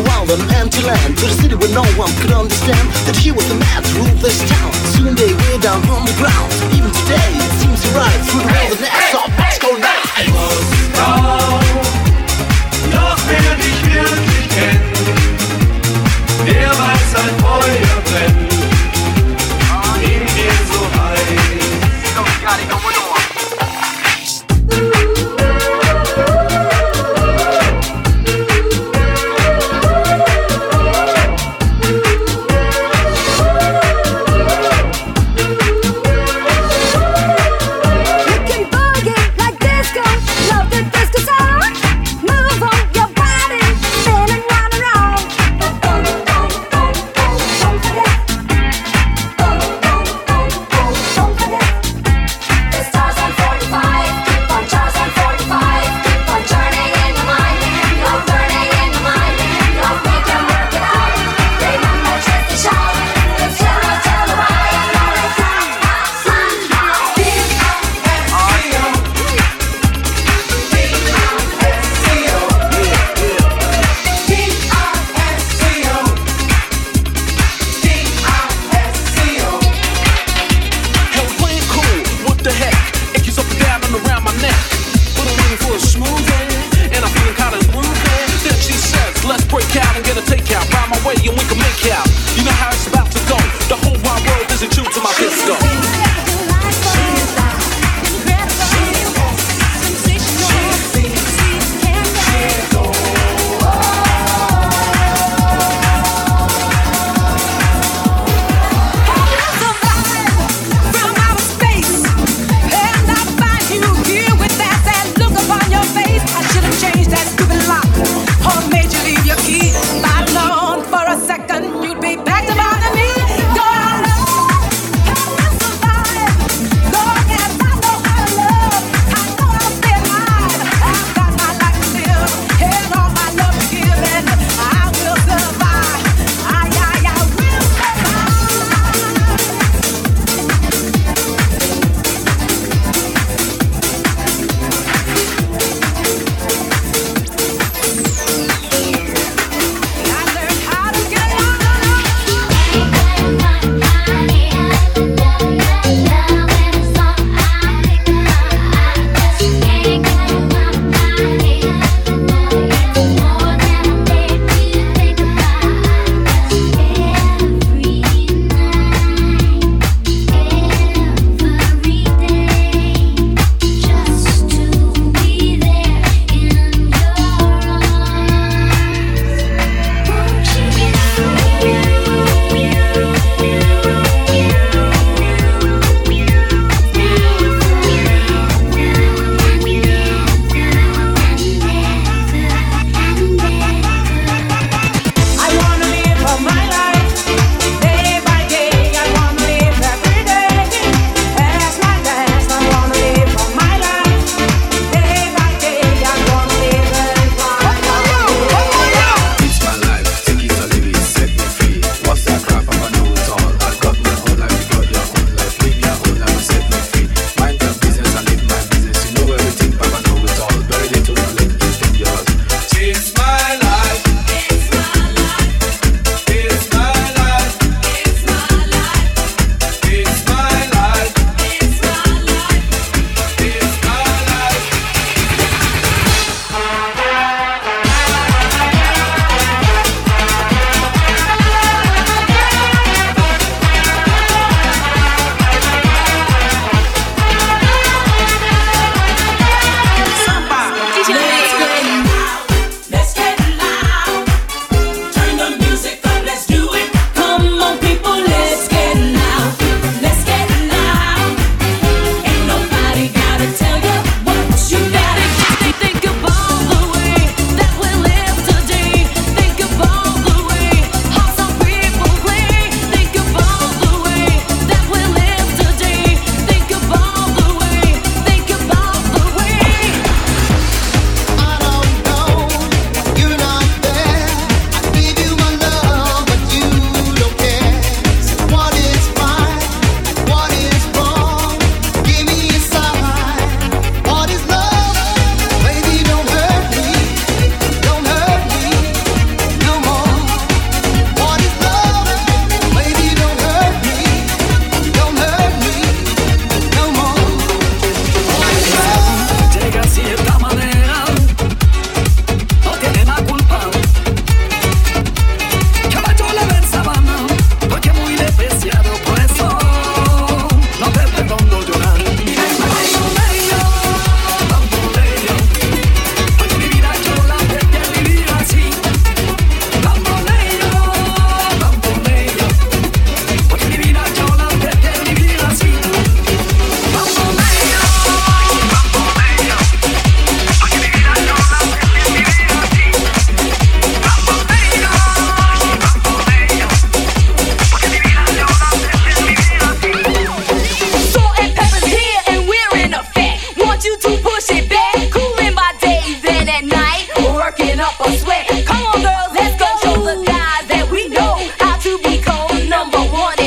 a wild and empty land to the city where no one could understand that he was the man to rule this town. Soon they were down on the ground. Even today, it seems he rides through the of Moscow now. Moskau, doch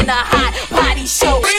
in a hot body show.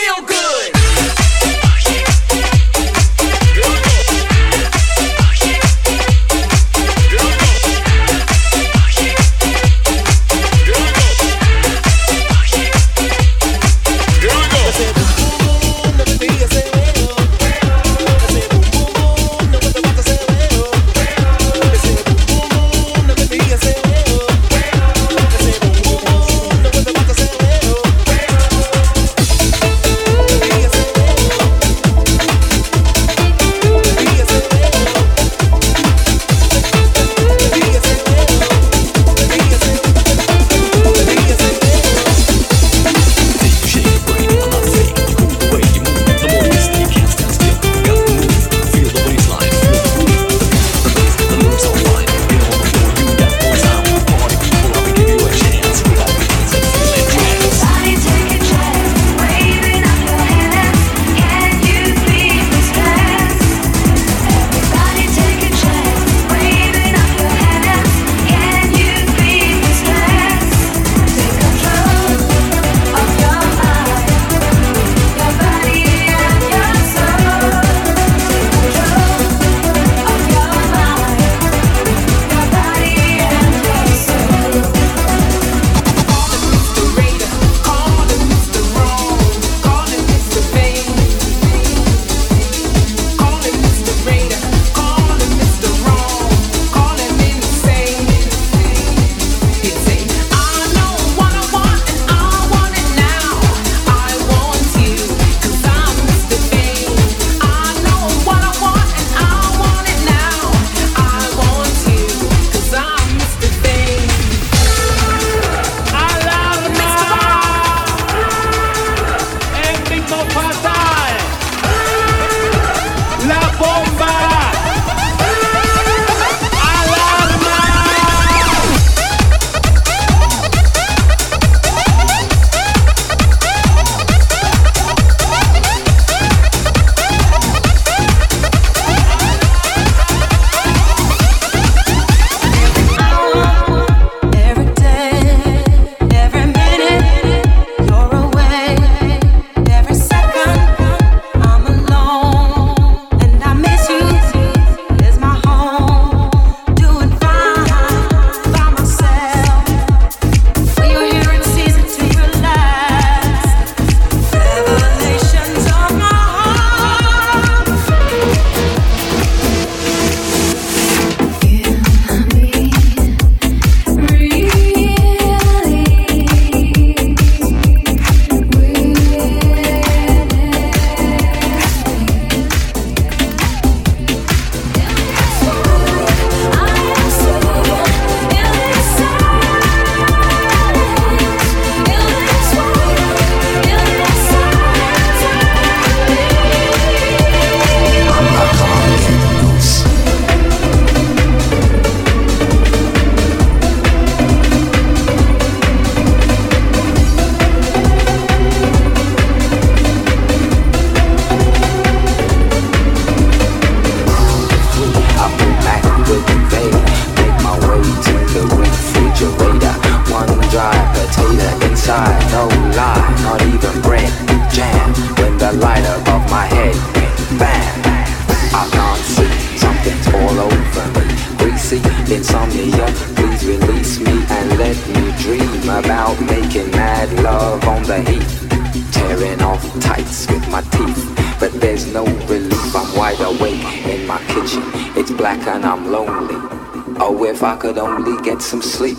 No lie, not even bread. Jam when the light above my head went bam. I can't see, something's all over me. Greasy insomnia, please release me and let me dream about making mad love on the heat. Tearing off tights with my teeth, but there's no relief. I'm wide awake in my kitchen. It's black and I'm lonely. Oh, if I could only get some sleep.